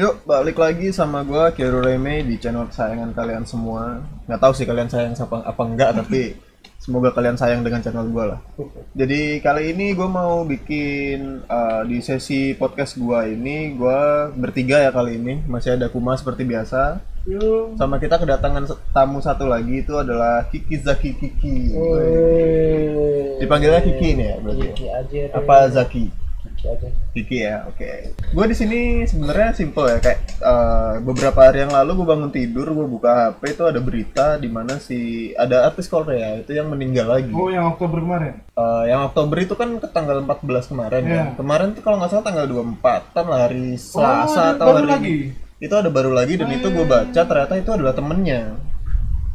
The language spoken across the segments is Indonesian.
Yuk, balik lagi sama gua Kiro Reme di channel kesayangan kalian semua. Nggak tahu sih kalian sayang apa, apa enggak, tapi semoga kalian sayang dengan channel gua lah. Jadi kali ini gua mau bikin uh, di sesi podcast gua ini, gua bertiga ya kali ini. Masih ada Kuma seperti biasa. Yuk. Sama kita kedatangan tamu satu lagi itu adalah Kiki Zaki Kiki. Dipanggilnya Kiki nih ya berarti. ya? Kiki aja. Apa Zaki? Aja. Kiki ya, oke. Gue di sini sebenarnya simple ya, kayak eh, beberapa hari yang lalu gue bangun tidur, gue buka HP itu ada berita di mana si ada artis Korea itu yang meninggal lagi. Oh, yang Oktober kemarin. Eh, yang Oktober itu kan ke tanggal 14 kemarin ya. Iya. Kemarin tuh kalau nggak salah tanggal 24 kan lah hari Selasa ada atau baru hari lagi? itu ada baru lagi dan Oh, itu iya, gue iya, baca ternyata itu adalah temennya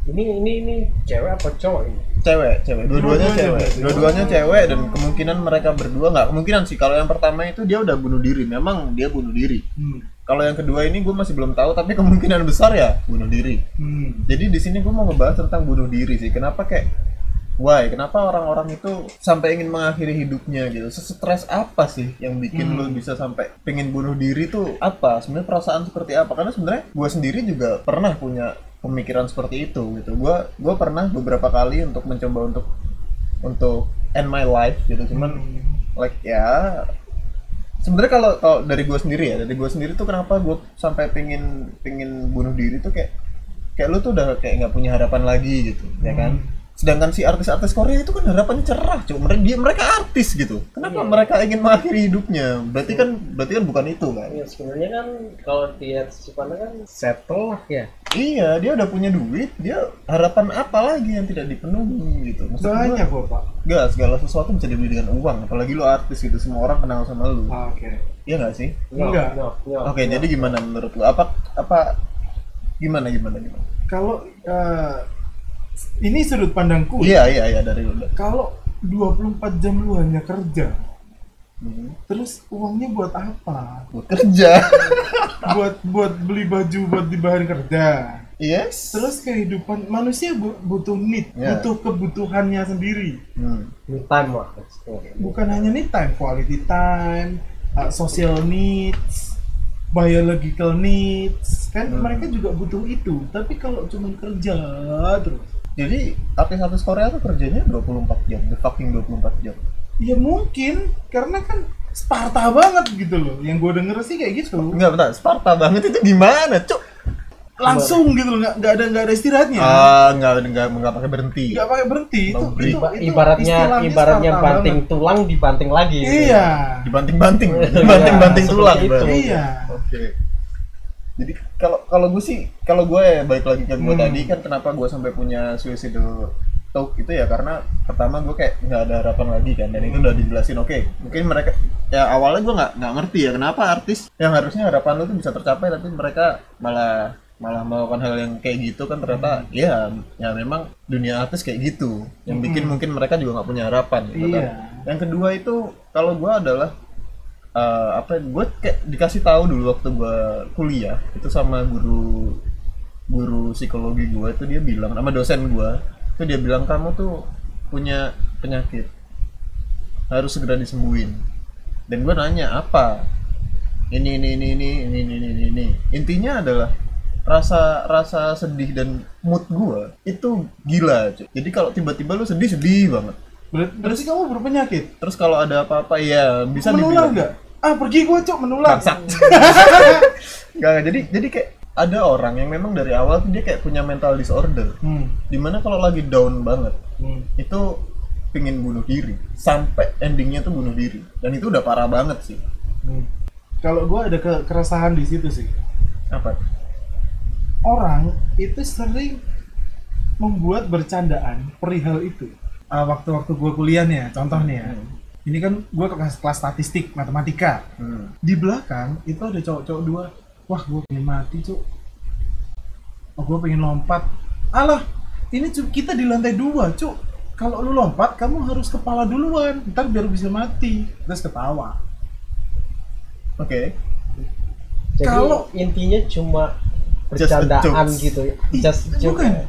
Ini ini ini cewek apa cowok ini? cewek cewek dua-duanya Dua-duanya cewek berarti. dua-duanya cewek dan kemungkinan mereka berdua nggak kemungkinan sih kalau yang pertama itu dia udah bunuh diri memang dia bunuh diri Hmm. Kalau yang kedua ini gue masih belum tahu, tapi kemungkinan besar ya bunuh diri. Hmm. Jadi di sini gue mau ngebahas tentang bunuh diri sih. Kenapa kayak why? Kenapa orang-orang itu sampai ingin mengakhiri hidupnya gitu? Stres apa sih yang bikin lo bisa sampai pengen bunuh diri tuh apa? Sebenarnya perasaan seperti apa? Karena sebenarnya gue sendiri juga pernah punya pemikiran seperti itu gitu. Gue gue pernah beberapa kali untuk mencoba untuk untuk end my life gitu. Cuman like ya sebenarnya kalau kalau dari gue sendiri ya dari gue sendiri tuh kenapa gue sampai pengen pengen bunuh diri tuh kayak kayak lu tuh udah kayak nggak punya harapan lagi gitu ya kan sedangkan si artis-artis Korea itu kan harapannya cerah cuy mereka dia mereka artis gitu kenapa Iya. mereka ingin mengakhiri hidupnya berarti kan berarti kan bukan itu kan Ya sebenarnya kan kalau dilihat sifatnya kan settle lah ya. iya dia udah punya duit dia harapan apa lagi yang tidak dipenuhi gitu Maksud gua, Banyak kok, Pak. nggak segala sesuatu bisa dibeli dengan uang apalagi lu artis gitu semua orang kenal sama lu Ah, Oke. iya nggak sih No, Enggak. no, no, Oke, no. jadi gimana menurut lu? Apa apa gimana gimana gimana? Kalau eh, ini sudut pandangku. Iya iya iya dari lu. Kalau 24 jam lu hanya kerja, Hmm. terus uangnya buat apa? Buat kerja. buat buat beli baju buat di bahan kerja. yes. Terus kehidupan manusia bu- butuh need, Ya. butuh kebutuhannya sendiri. Hmm. Me time lah. bukan hanya need time, quality time, uh, social needs, biological needs, kan Hmm. mereka juga butuh itu. Tapi kalau cuma kerja terus, Jadi artis-artis Korea tuh kerjanya 24 jam, the fucking 24 jam. ya mungkin karena kan Sparta banget gitu loh. Yang gue denger sih kayak gitu. Enggak bentar, Sparta banget itu gimana, Cuk? Langsung gitu loh, nggak nggak ada nggak ada istirahatnya. Ah, enggak enggak enggak pakai berhenti. Nggak pakai berhenti. Itu, itu, itu ibaratnya ibaratnya Sparta banting banget. tulang dibanting lagi. gitu. Iya. Dibanting-banting, Iya, dibanting-banting seperti tulang. itu. Iya. Oke. Jadi kalau kalau gue sih kalau gue ya balik lagi ke gue Hmm. tadi kan kenapa gue sampai punya suicidal talk itu ya karena pertama gue kayak nggak ada harapan lagi kan dan itu udah dijelasin oke mungkin mereka ya awalnya gue nggak nggak ngerti ya kenapa artis yang harusnya harapan lu tuh bisa tercapai tapi mereka malah malah melakukan hal yang kayak gitu kan ternyata ya ya memang dunia artis kayak gitu yang bikin mungkin mereka juga nggak punya harapan gitu kan Iya. yang kedua itu kalau gue adalah eh, apa gue kayak dikasih tahu dulu waktu gue kuliah itu sama guru guru psikologi gue itu dia bilang sama dosen gue itu dia bilang kamu tuh punya penyakit harus segera disembuhin dan gue nanya apa ini ini ini ini ini ini ini, ini. intinya adalah rasa rasa sedih dan mood gue itu gila cuy. jadi kalau tiba-tiba lu sedih sedih banget Ber- berarti kamu berpenyakit. terus kalau ada apa-apa ya bisa menular dibilang nggak? Ah pergi gue cok menular. Bangsat. Nggak, jadi jadi kayak ada orang yang memang dari awal tuh dia kayak punya mental disorder Hmm. di mana kalau lagi down banget Hmm. itu pingin bunuh diri sampai endingnya tuh bunuh diri dan itu udah parah banget sih Hmm. Kalau gue ada ke keresahan di situ sih. apa Orang itu sering membuat bercandaan perihal itu. Ah, waktu-waktu gue kuliah nih ya, contoh nih ya. Ini kan gue kelas, kelas statistik matematika. hmm. Di belakang itu ada cowok-cowok dua. Wah, gue pengen mati, cuk. Oh, gue pengen lompat. Alah, ini cu- kita di lantai dua, cuk. Kalau lu lompat, kamu harus kepala duluan. Ntar biar bisa mati. Terus ketawa. oke Jadi Kalau- intinya cuma bercandaan jokes. gitu. Just joke. bukan.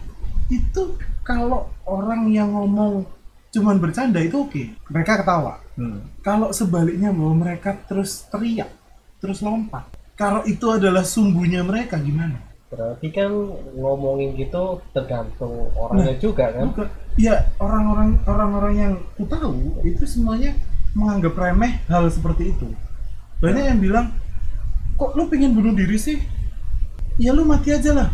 Itu kalau orang yang ngomong cuman bercanda itu oke. Mereka ketawa. Hmm. Kalau sebaliknya bahwa mereka terus teriak, terus lompat, kalau itu adalah sumbunya mereka gimana? Berarti kan ngomongin gitu tergantung orangnya juga kan. Bukan. Ya orang-orang orang-orang yang ku tahu itu semuanya menganggap remeh hal seperti itu. Banyak yang bilang, kok lu pengen bunuh diri sih? Ya lu mati aja lah.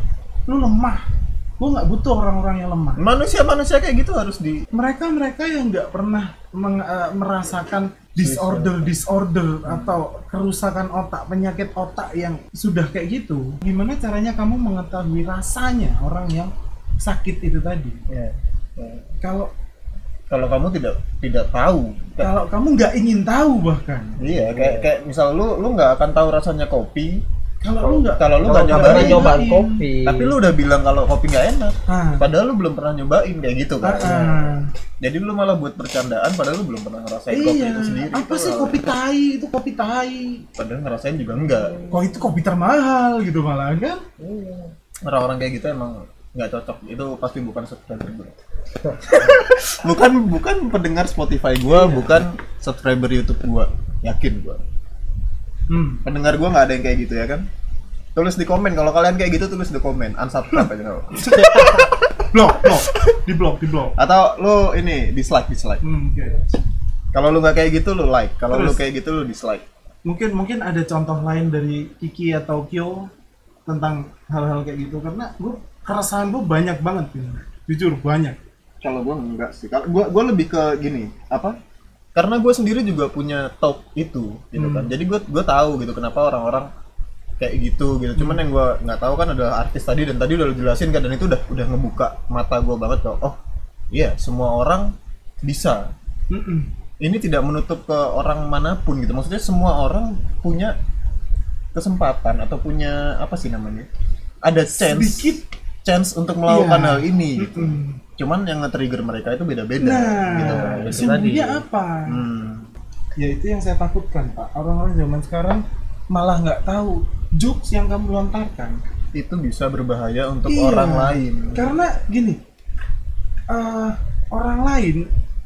Lu lemah. Gue nggak butuh orang-orang yang lemah. Manusia-manusia kayak gitu harus di Mereka-mereka yang nggak pernah meng- eh, merasakan disorder disorder. atau kerusakan otak penyakit otak yang sudah kayak gitu gimana caranya kamu mengetahui rasanya orang yang sakit itu tadi? Ya, ya. kalau kalau kamu tidak tidak tahu. Kalau kamu nggak ingin tahu bahkan. Iya kayak kayak misal lu lu nggak akan tahu rasanya kopi kalau lu nggak kalau lu nggak nyobain pernah nyobain nyobain. kopi. tapi lu udah bilang kalau kopi nggak enak. Ah, padahal lu belum pernah nyobain kayak gitu kan. Ah, jadi lu malah buat bercandaan padahal lu belum pernah ngerasain kopi iya. itu sendiri apa Itu sih kopi tai? Itu kopi tai. Padahal ngerasain juga enggak. Kok itu kopi termahal gitu malah kan? Orang-orang kayak gitu emang nggak cocok. Itu pasti bukan subscriber gue bukan bukan pendengar Spotify gua bukan subscriber YouTube gua. Yakin gua hmm. pendengar gua nggak ada yang kayak gitu ya kan? Tulis di komen kalau kalian kayak gitu tulis di komen. Unsubscribe aja nggak blok blok di blok di blok atau lu ini dislike dislike. Hmm, oke. kalau lu nggak kayak gitu lu like. Kalau lu Terus? kayak gitu lu dislike. Mungkin mungkin ada contoh lain dari Kiki atau Kyo tentang hal-hal kayak gitu. Karena gue keresahan gue banyak banget gitu. jujur banyak. Kalau gua enggak sih. Kalau gua gua lebih ke gini apa karena gue sendiri juga punya talk itu gitu kan Hmm. jadi gue gue tahu gitu kenapa orang-orang kayak gitu gitu cuman yang gue nggak tahu kan adalah artis tadi dan tadi udah lu jelasin kan dan itu udah udah ngebuka mata gue banget kalau oh iya semua orang bisa Mm-mm. ini tidak menutup ke orang mana pun gitu maksudnya semua orang punya kesempatan atau punya apa sih namanya ada chance Sedikit. chance untuk melakukan Iya. hal ini gitu. Mm-mm. Cuman yang nge-trigger mereka itu beda-beda nah gitu itu sumbernya tadi. apa hmm. ya itu yang saya takutkan pak orang-orang zaman sekarang malah nggak tahu jokes yang kamu lontarkan itu bisa berbahaya untuk Iya. orang lain karena gini eh, orang lain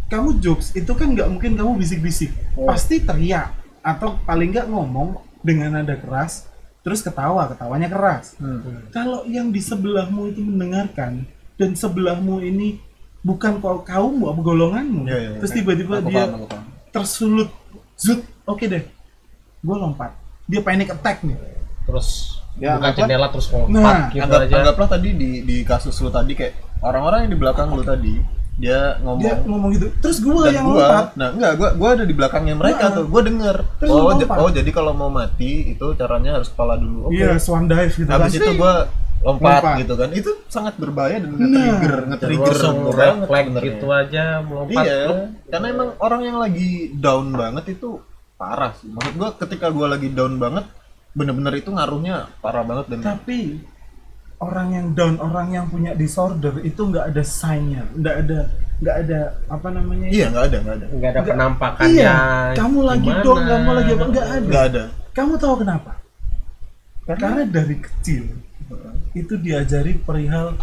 kamu jokes itu kan nggak mungkin kamu bisik-bisik Oh. pasti teriak atau paling nggak ngomong dengan nada keras terus ketawa ketawanya keras Hmm. kalau yang di sebelahmu itu mendengarkan dan sebelahmu ini bukan kau kaummu apa golonganmu Iya, iya, iya. terus tiba-tiba Aku dia paham, paham. tersulut zut oke deh gue lompat dia panic attack nih Terus Ya, buka anggaplah- jendela terus ngompat Nah, gitu Anggap, aja. anggaplah tadi di di kasus lu tadi kayak orang-orang yang di belakang lu tadi dia ngomong dia ngomong gitu terus gue yang gua lompat nah enggak gua gua ada di belakangnya mereka Nah. tuh gua denger Terus oh lompat. oh jadi kalau mau mati itu caranya harus kepala dulu oke iya swan dive gitu habis kan. itu gua lompat, Lompat. gitu kan. Itu sangat berbahaya dan Nah. nge-trigger Terus nge-trigger refleks gitu aja melompat iya tuh. karena emang orang yang lagi down banget itu parah sih. Maksud gua ketika gua lagi down banget bener-bener itu ngaruhnya parah banget dan tapi orang yang down orang yang punya disorder itu nggak ada signnya. Nggak ada nggak ada apa namanya iya nggak ada nggak ada. Nggak ada penampakannya. Iya kamu lagi gimana. down kamu lagi apa? Nggak ada. Nggak ada. Kamu tahu kenapa? Karena- karena dari kecil itu diajari perihal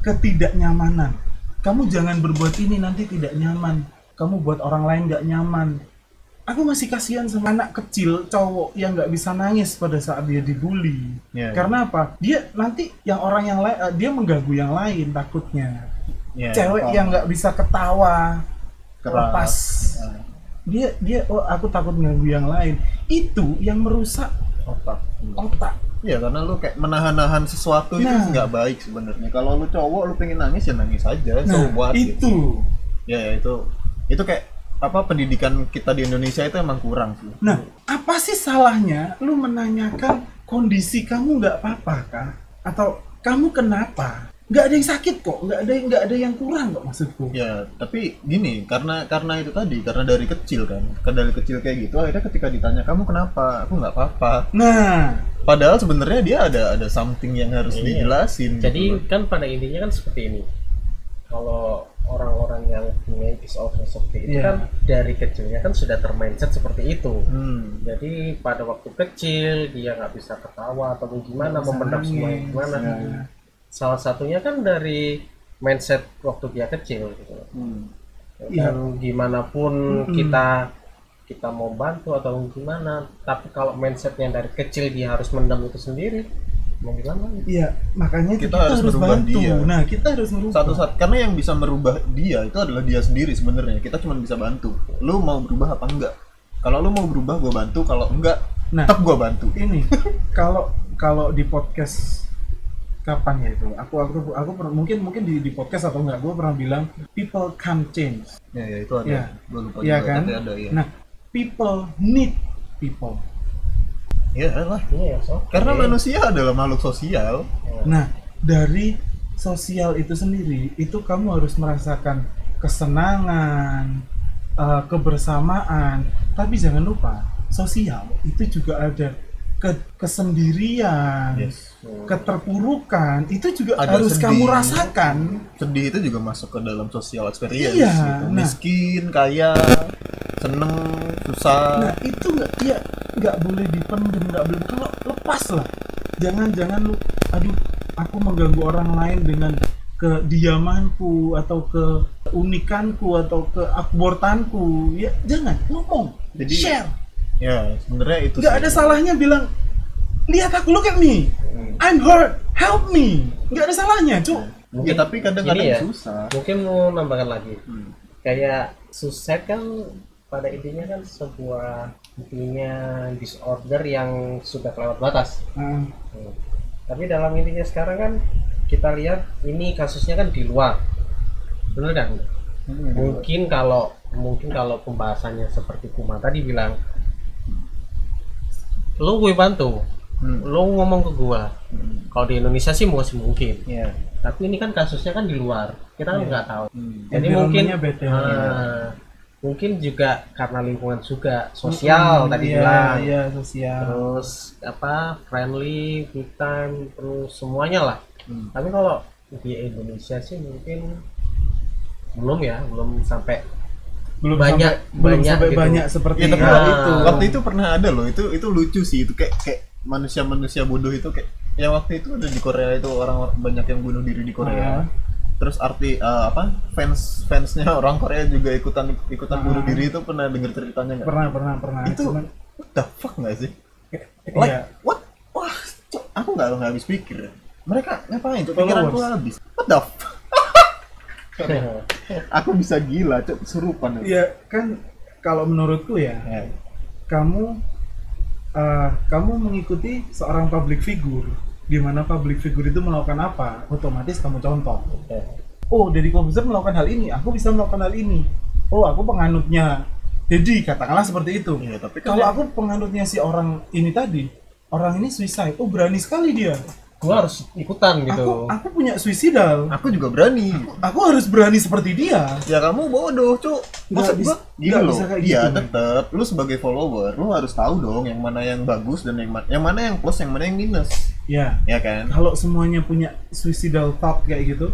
ketidaknyamanan kamu jangan berbuat ini nanti tidak nyaman. Kamu buat orang lain nggak nyaman. Aku masih kasihan sama anak kecil cowok yang nggak bisa nangis pada saat dia dibully. Iya. karena apa? Dia nanti yang orang yang lain eh, dia mengganggu yang lain takutnya. Iya, cewek yang nggak bisa ketawa Keras. lepas. Nah, dia dia oh aku takut mengganggu yang lain. Itu yang merusak otak. otak Iya karena lu kayak menahan-nahan sesuatu itu Nah. nggak baik sebenarnya. Kalau lu cowok lu pengen nangis ya nangis aja. so nah gitu. itu Ya, ya itu itu kayak apa pendidikan kita di Indonesia itu emang kurang sih. nah apa sih salahnya lu menanyakan kondisi kamu nggak apa-apa kah atau kamu kenapa nggak ada yang sakit kok nggak ada yang nggak ada yang kurang kok maksudku Ya tapi gini karena karena itu tadi karena dari kecil kan, karena dari kecil kayak gitu akhirnya ketika ditanya kamu kenapa, aku nggak apa-apa. nah Padahal sebenarnya dia ada ada something yang harus Iya. dijelasin. jadi gitu. kan pada intinya kan seperti ini kalau orang-orang yang punya disorder seperti itu Iya. kan dari kecilnya kan sudah termindset seperti itu Hmm. jadi pada waktu kecil dia nggak bisa ketawa atau gimana memendam semua gimana ya. Salah satunya kan dari mindset waktu dia kecil gitu Hmm. Dan gimana pun Mm-mm. kita kita mau bantu atau gimana tapi kalau mindsetnya dari kecil dia harus mendam itu sendiri mau gimana Iya, makanya Kita kita, harus harus, merubah bantu. dia. Nah, kita harus merubah. satu saat karena yang bisa merubah dia itu adalah dia sendiri sebenarnya kita cuma bisa bantu lu mau berubah apa enggak kalau lu mau berubah gue bantu kalau enggak Nah. tetap gue bantu Ini kalau kalau di podcast kapan ya itu? Aku aku aku pernah mungkin mungkin di, di podcast atau enggak gue pernah bilang people can change. ya, ya itu ada Iya. gue lupa Iya juga kan? tapi ada ya Nah, people need people. ya lah iya so karena manusia adalah makhluk sosial Nah, dari sosial itu sendiri, itu kamu harus merasakan kesenangan, eh, kebersamaan. Tapi jangan lupa, sosial itu juga ada ke- kesendirian, yes keterpurukan. Itu juga Ada harus sedih. kamu rasakan. sedih itu juga masuk ke dalam social experience Iya, gitu. nah. miskin kaya seneng susah Nah, itu nggak ya nggak boleh dipendam, nggak boleh kalau lepas lah. Jangan jangan lu, aduh, aku mengganggu orang lain dengan kediamanku atau keunikanku atau keakbortanku. Ya jangan ngomong, Jadi, share. Ya sebenarnya itu Nggak sih. ada salahnya bilang, lihat aku, look at me, I'm hurt, help me. Nggak ada salahnya, cuk. ya tapi kadang-kadang ya. susah mungkin mau nambahkan lagi Hmm. kayak suicide kan pada intinya kan sebuah intinya disorder yang sudah kelewat batas Hmm. Hmm. Tapi dalam intinya sekarang kan kita lihat ini kasusnya kan di luar, benar kan? Hmm. Mungkin kalau mungkin kalau pembahasannya seperti Kuma tadi bilang, lu gue bantu, Hmm. lu ngomong ke gua. Hmm. Kalau di Indonesia sih masih mungkin, ya tapi ini kan kasusnya kan di luar, kita kan Iya. nggak tahu. Hmm. Jadi mungkin Environment-nya beda. ah, mungkin juga karena lingkungan juga sosial Hmm, tadi iya, bilang. Iya, sosial. terus apa friendly good time terus semuanya lah Hmm. tapi kalau di Indonesia sih mungkin belum ya belum sampai belum banyak- sampai, belum banyak sampai gitu. banyak seperti Ya, tapi Nah. itu waktu itu pernah ada loh itu itu lucu sih itu kayak kayak manusia-manusia bodoh itu kayak yang waktu itu ada di Korea itu orang banyak yang bunuh diri di Korea Ah. terus arti eh, apa fans fansnya orang Korea juga ikutan ikutan Ah. bunuh diri itu pernah dengar ceritanya nggak pernah pernah pernah itu Cuman, what the fuck nggak sih like iya. what wah cok, aku nggak nggak habis pikir mereka ngapain pikiranku habis what the fuck aku bisa gila cok kesurupan aku. ya kan kalau menurutku ya Ya. kamu eh, kamu mengikuti seorang public figure di mana public figure itu melakukan apa? Otomatis kamu contoh. Oh Deddy Corbuzier melakukan hal ini aku bisa melakukan hal ini. Oh aku penganutnya Deddy katakanlah seperti itu. Iya, tapi kan kalau ya- aku penganutnya si orang ini tadi orang ini suicide. Oh berani sekali dia gua harus ikutan gitu. aku aku punya suicidal. Aku juga berani. Aku harus berani seperti dia. Ya kamu bodoh cuk. Nggak Maksud bisa- gini nggak loh. bisa kayak iya gitu, tetep. Lu sebagai follower lu harus tahu dong yang mana yang bagus dan yang mana yang mana yang plus yang mana yang minus. Ya. Ya kan? Kalau semuanya punya suicidal thought kayak gitu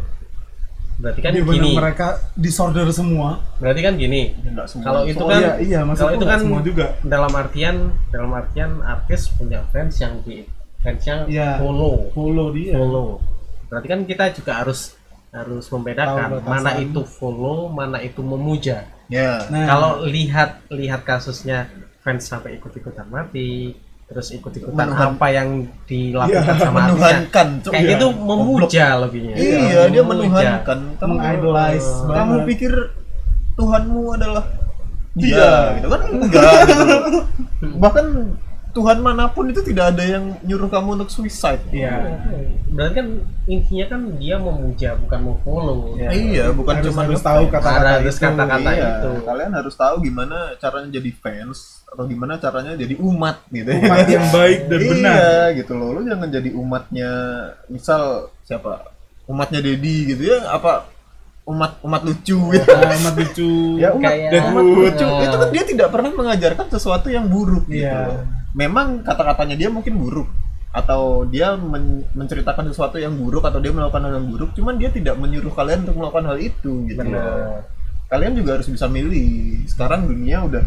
berarti kan gini. mereka disorder semua. Berarti kan gini. Semua. kalau itu Oh, kan iya iya maksudku kalau itu kan semua juga. dalam artian dalam artian artis punya fans yang di fansnya Iya. follow. follow dia. Follow. Berarti kan kita juga harus harus membedakan mana itu follow mana itu memuja. Ya. Nah. Kalau lihat lihat kasusnya fans sampai ikut-ikutan mati terus ikut-ikutan Menuhan- apa yang dilakukan Iya, sama menuhankan kayak Iya. gitu memuja lebihnya. Iya dia Memuja. menuhankan. Kamu Mengidolize kamu pikir Tuhanmu adalah dia Dia. gitu kan? Enggak gitu. Bahkan Tuhan mana pun itu tidak ada yang nyuruh kamu untuk suicide iya berarti kan intinya kan dia memuja bukan memfollow Iya. iya bukan Harus- cuma harus tahu kata-kata harus itu. kata-kata Iya, itu kalian harus tahu gimana caranya jadi fans atau gimana caranya jadi umat gitu umat yang baik dan benar Iya gitu loh. Lu jangan jadi umatnya misal siapa? Umatnya Dedi gitu ya apa umat umat lucu gitu. Ah, amat lucu ya umat Kayak- dan umat lucu itu kan dia tidak pernah mengajarkan sesuatu yang buruk gitu. Iya. Memang kata-katanya dia mungkin buruk. Atau dia men- menceritakan sesuatu yang buruk atau dia melakukan hal yang buruk cuman dia tidak menyuruh kalian untuk melakukan hal itu gitu. Benar. Kalian juga harus bisa milih. Sekarang dunia udah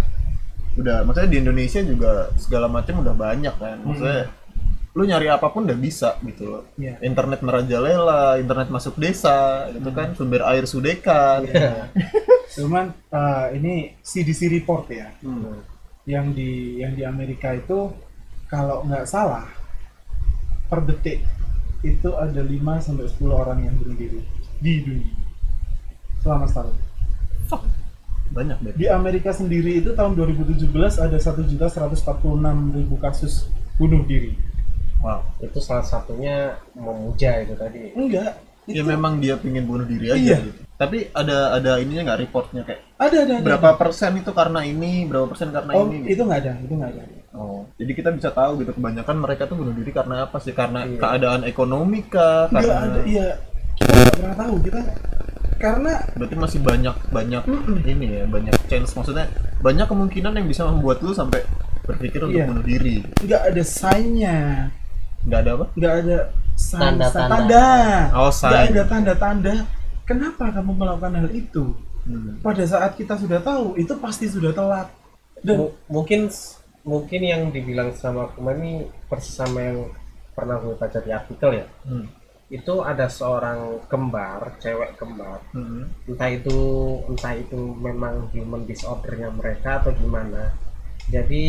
udah maksudnya di Indonesia juga segala macam udah banyak kan. Maksudnya lu nyari apa pun udah bisa gitu. Loh Iya. internet merajalela internet masuk desa gitu kan. Sumber air sudekan. Cuman eh, ini CDC report ya. Hmm. Yang di yang di Amerika itu kalau nggak salah per detik itu ada 5 sampai 10 orang yang bunuh diri di dunia selama setahun. banyak deh Di Amerika sendiri itu tahun 2017 ada 1.146.000 kasus bunuh diri. wow itu salah satunya memuja itu tadi Enggak. ya itu memang dia pingin bunuh diri aja Iya. gitu tapi ada ada ininya nggak reportnya kayak ada ada ada. berapa persen itu karena ini berapa persen karena Oh, ini gitu. itu nggak ada, itu nggak ada. oh jadi kita bisa tahu gitu kebanyakan mereka tuh bunuh diri karena apa sih karena Iya. keadaan ekonomi kah Nggak karena ada, iya. Kita nggak pernah tahu kita karena berarti masih banyak banyak ini ya banyak chance maksudnya banyak kemungkinan yang bisa membuat lu sampai berpikir untuk Iya. bunuh diri nggak ada sign-nya, nggak ada apa nggak ada sign, Tanda-tanda. tanda, oh nggak sign ada tanda-tanda. Kenapa kamu melakukan hal itu? Hmm. Pada saat kita sudah tahu, itu pasti sudah telat. Dan Mu- mungkin mungkin yang dibilang sama kemarin ini persis sama yang pernah gue baca di artikel ya Hmm. itu ada seorang kembar cewek kembar Hmm. entah itu entah itu memang human disordernya mereka atau gimana jadi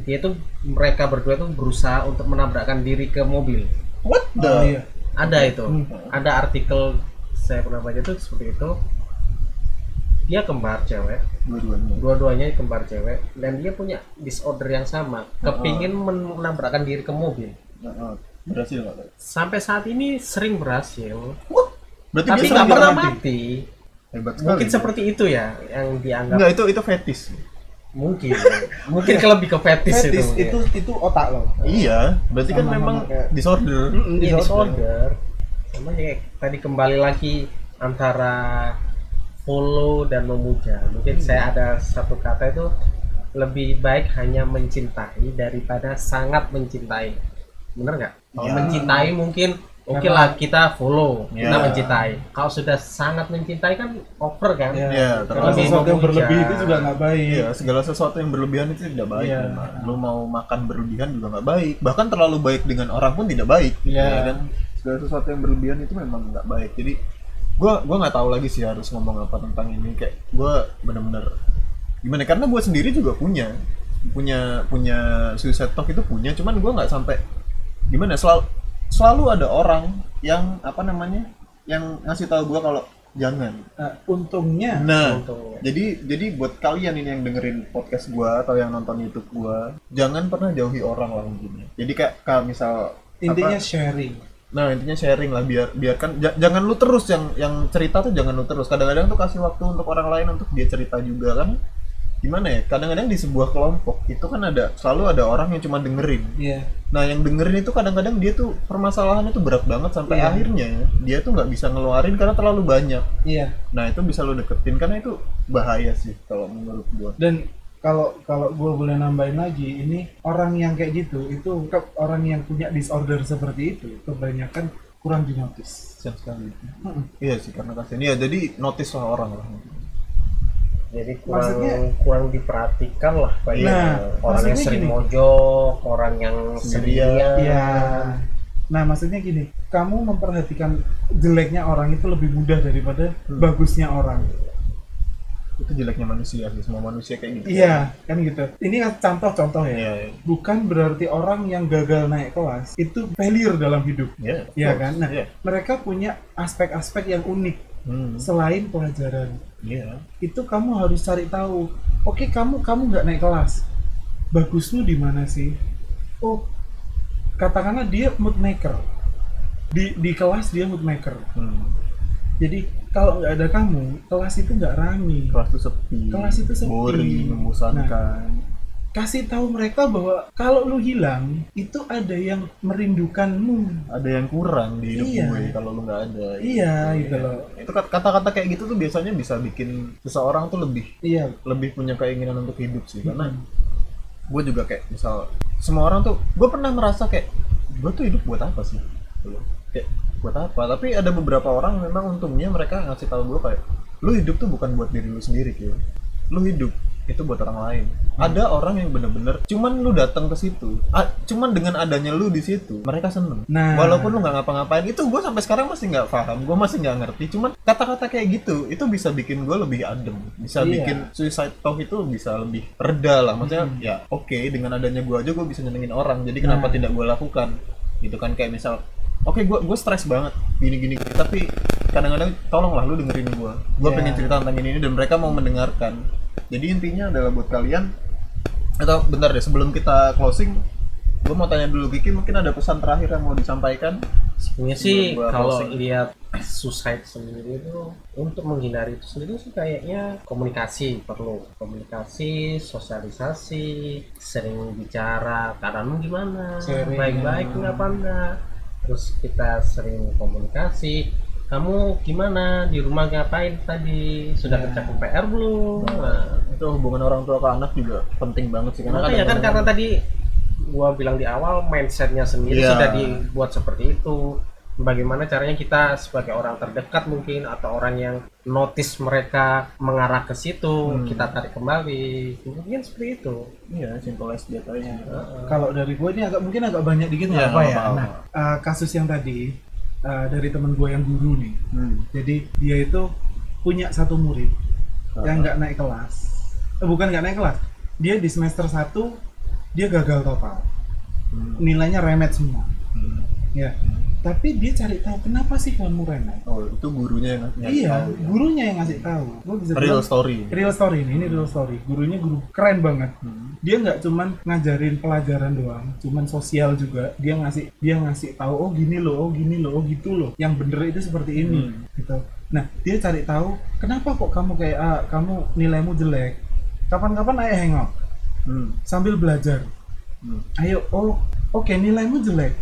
dia tuh mereka berdua tuh berusaha untuk menabrakkan diri ke mobil what the Oh, iya. ada itu Hmm. ada artikel saya pernah baca tuh seperti itu. Dia kembar cewek. Dua-duanya. Dua-duanya kembar cewek. Dan dia punya disorder yang sama. Kepingin menabrakkan diri ke mobil. Heeh. berhasil nggak sampai saat ini sering berhasil. Berarti tapi nggak pernah mati. mati. Hebat sekali. mungkin seperti itu ya yang dianggap. Enggak, itu itu fetish mungkin. Mungkin ke lebih ke fetis, fetis itu itu itu otak loh. iya berarti kan Sama-sama memang kayak- disorder. Iya, disorder. disorder sama kayak tadi kembali lagi antara follow dan memuja mungkin saya ada satu kata itu lebih baik hanya mencintai daripada sangat mencintai bener nggak kalau Ya. mencintai mungkin oke Karena- lah kita follow kita Ya. mencintai kalau sudah sangat mencintai kan over kan Ya, Iya, karena terlalu sesuatu yang berlebih itu juga nggak baik. Iya, segala sesuatu yang berlebihan itu tidak baik. Memang. Lu mau makan berlebihan juga nggak baik. Bahkan terlalu baik dengan orang pun tidak baik. Iya. ya kan? Segala sesuatu yang berlebihan itu memang nggak baik. Jadi gua gua nggak tahu lagi sih harus ngomong apa tentang ini. Kayak gua bener-bener gimana? Karena gua sendiri juga punya punya punya suicide talk itu punya. Cuman gua nggak sampai gimana? Selalu selalu ada orang yang apa namanya? Yang ngasih tahu gua kalau jangan Nah, untungnya Nah, Untungnya. jadi jadi buat kalian ini yang dengerin podcast gua atau yang nonton YouTube gua, jangan pernah jauhi orang lah intinya. Jadi kayak kayak misal intinya apa- sharing. Nah intinya sharing lah biar biarkan ja- jangan lu terus yang yang cerita tuh jangan lu terus. Kadang-kadang tuh kasih waktu untuk orang lain untuk dia cerita juga kan. Gimana ya? Kadang-kadang di sebuah kelompok itu kan ada selalu ada orang yang cuma dengerin. Iya. Nah, yang dengerin itu kadang-kadang dia tuh permasalahannya tuh berat banget sampai Iya. akhirnya dia tuh nggak bisa ngeluarin karena terlalu banyak. Iya. Nah, itu bisa lo deketin karena itu bahaya sih kalau menurut gua. Dan kalau kalau gue boleh nambahin lagi, ini orang yang kayak gitu itu orang yang punya disorder seperti itu kebanyakan kurang dinotis. Kasian sekali. Mm-mm. Iya sih karena kasihan. Iya jadi notice lah orang lah. jadi kurang Maksudnya- kurang diperhatikan lah banyak Nah, orang yang sering gini. mojok orang yang Sendirian. sendirian Iya. Nah, maksudnya gini, kamu memperhatikan jeleknya orang itu lebih mudah daripada Hmm. bagusnya orang. Itu jeleknya manusia sih semua manusia kayak gitu. Iya, kan gitu. Ini kan contoh-contoh ya. Iya. iya. Bukan berarti orang yang gagal naik kelas itu failure dalam hidup. Iya. of Iya kan? Nah, Iya. mereka punya aspek-aspek yang unik Hmm. selain pelajaran. Iya. Itu kamu harus cari tahu. Oke, kamu kamu nggak naik kelas. Bagusmu di mana sih? Oh, katakanlah dia mood maker. Di di kelas dia mood maker. Hmm. Jadi kalau nggak ada kamu, kelas itu nggak rame. Kelas itu sepi. Kelas itu sepi. Nah. Boring, membosankan. Kasih tahu mereka bahwa kalau lu hilang, itu ada yang merindukanmu. Ada yang kurang di hidup Iya. gue kalau lu nggak ada. Iya, gitu loh. Itu kat- kata-kata kayak gitu tuh biasanya bisa bikin seseorang tuh lebih Iya. lebih punya keinginan untuk hidup sih karena Mm. gue juga kayak misal semua orang tuh gue pernah merasa kayak gue tuh hidup buat apa sih Gitu. kayak buat apa tapi ada beberapa orang memang untungnya mereka ngasih tahu gue kayak lu hidup tuh bukan buat diri lu sendiri gitu lu hidup itu buat orang lain ada orang yang bener-bener cuman lu datang ke situ a- cuman dengan adanya lu di situ mereka seneng Nah. walaupun lu nggak ngapa-ngapain itu gue sampai sekarang masih nggak paham gue masih nggak ngerti cuman kata-kata kayak gitu itu bisa bikin gue lebih adem bisa Iya. bikin suicide talk itu bisa lebih reda lah maksudnya Hmm. ya oke dengan adanya gue aja gue bisa nyenengin orang jadi kenapa Nah. tidak gue lakukan gitu kan kayak misal oke gue gue stres banget. Gini gini tapi kadang-kadang tolonglah lu dengerin gue gue Ya. pengen cerita tentang ini, ini dan mereka mau mendengarkan. Jadi intinya adalah buat kalian atau bentar deh sebelum kita closing gue mau tanya dulu Kiki mungkin ada pesan terakhir yang mau disampaikan? Sebenarnya sih kalau closing. lihat suicide sendiri itu untuk menghindari itu sendiri sih kayaknya komunikasi perlu. Komunikasi sosialisasi sering bicara keadaanmu gimana? Baik-baik nggak apa enggak terus kita sering komunikasi kamu gimana di rumah ngapain tadi sudah Ya. kerjakan PR belum nah, itu hubungan orang tua ke anak juga penting banget sih karena Makanya kan karena tadi gua bilang di awal mindsetnya sendiri Iya. sudah dibuat seperti itu. Bagaimana caranya kita sebagai orang terdekat mungkin atau orang yang notice mereka mengarah ke situ, Hmm. kita tarik kembali. Mungkin seperti itu. iya simple as that aja Heeh. Kalau dari gue ini agak mungkin agak banyak dikit Iya, apa nggak ya. apa-apa. Nah, eh, kasus yang tadi eh, dari temen gue yang guru nih. hmm. Jadi dia itu punya satu murid yang Ah. nggak naik kelas. Eh, bukan nggak naik kelas. Dia di semester 1 dia gagal total. Hmm. Nilainya remet semua. Hmm. Ya. Tapi dia cari tahu kenapa sih kamu remet. oh itu gurunya yang nyari iya, tahu ya. gurunya yang ngasih tahu. Gue bisa real bilang, story real story ini, ini real story. Gurunya guru keren banget. Hmm. Dia nggak cuman ngajarin pelajaran doang, cuman sosial juga. Dia ngasih dia ngasih tahu oh gini loh, oh gini loh, oh gitu loh. Yang bener itu seperti ini Hmm. gitu. Nah, dia cari tahu kenapa kok kamu kayak ah, kamu nilaimu jelek. Kapan-kapan ayo hangout Hmm. sambil belajar. Hmm. Ayo, oh oke nilaimu jelek.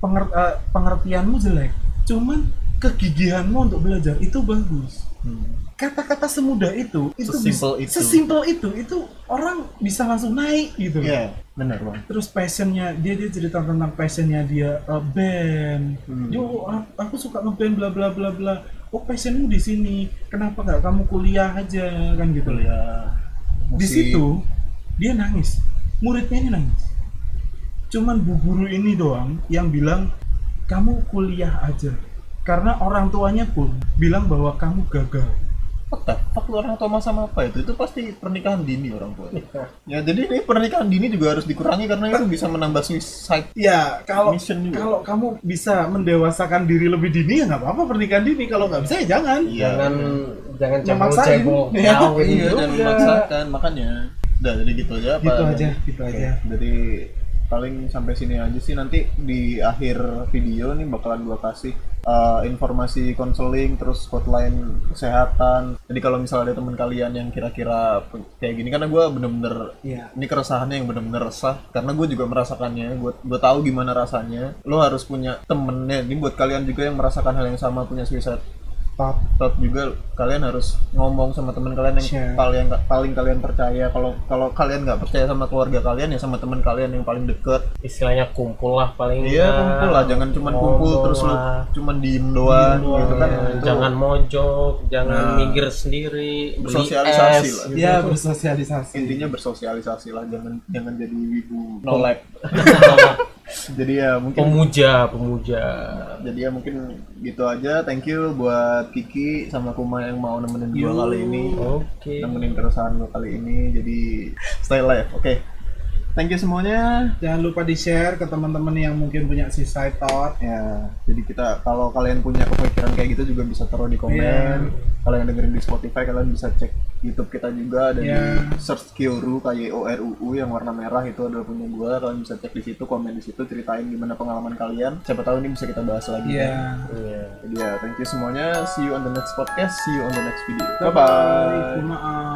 Penger- eh, pengertianmu jelek. Cuman kegigihanmu untuk belajar itu bagus Hmm. kata-kata semudah itu itu Sesimpel itu. sesimpel itu itu orang bisa langsung naik gitu loh. Iya, benar bang. terus passionnya dia dia cerita tentang passionnya dia eh, band Hmm. yo aku suka ngeband bla bla bla bla oh passionmu di sini kenapa nggak kamu kuliah aja kan gitu Kuliah. di situ dia nangis muridnya ini nangis cuman bu guru ini doang yang bilang kamu kuliah aja karena orang tuanya pun bilang bahwa kamu gagal What the fuck lu orang tua sama apa itu? Itu pasti pernikahan dini orang tua. ya jadi ini pernikahan dini juga harus dikurangi karena itu bisa menambah suicide Ya, kalau kalau kamu bisa mendewasakan diri lebih dini ya nggak apa-apa pernikahan dini. Kalau nggak bisa ya jangan. Iya. Jangan jangan Memaksain. cebol Iya, kawin iya, memaksakan makanya. Udah jadi gitu aja apa? Gitu aja, gitu aja. Jadi paling sampai sini aja sih nanti di akhir video nih bakalan gua kasih uh, informasi konseling terus hotline kesehatan. Jadi kalau misalnya ada teman kalian yang kira-kira kayak gini karena gua bener-bener Iya. ini keresahannya yang bener-bener resah karena gue juga merasakannya gue gue tahu gimana rasanya lo harus punya temennya ini buat kalian juga yang merasakan hal yang sama punya suicide Thought juga kalian harus ngomong sama teman kalian yang Share. paling paling kalian percaya kalau kalau kalian nggak percaya sama keluarga kalian ya sama teman kalian yang paling deket Istilahnya kumpul lah paling iya kumpul lah jangan cuman kumpul terus lu lah. cuman diem doang, Diem doang, gitu kan Ya, Itu jangan mojok, jangan Nah. minggir sendiri, beli Bersosialisasi es, lah. gitu. Iya bersosialisasi. intinya bersosialisasi lah jangan jangan jadi wibu nolak jadi ya mungkin pemuja, pemuja. jadi ya mungkin gitu aja thank you buat Kiki sama Kuma yang mau nemenin gua Yo. kali ini Oke. nemenin keresahan gua kali ini jadi stay live oke thank you semuanya Jangan lupa di share ke teman-teman yang mungkin punya suicide thought. ya jadi kita kalau kalian punya kepikiran kayak gitu juga bisa taruh di komen Iya. kalau yang dengerin di Spotify kalian bisa cek YouTube kita juga dan Iya. di search Kyoru K Y O R U U yang warna merah itu adalah punya gua kalian bisa cek di situ komen di situ ceritain gimana pengalaman kalian siapa tahu ini bisa kita bahas lagi Iya. kan? Iya. jadi ya thank you semuanya see you on the next podcast see you on the next video Bye bye bye. Maaf.「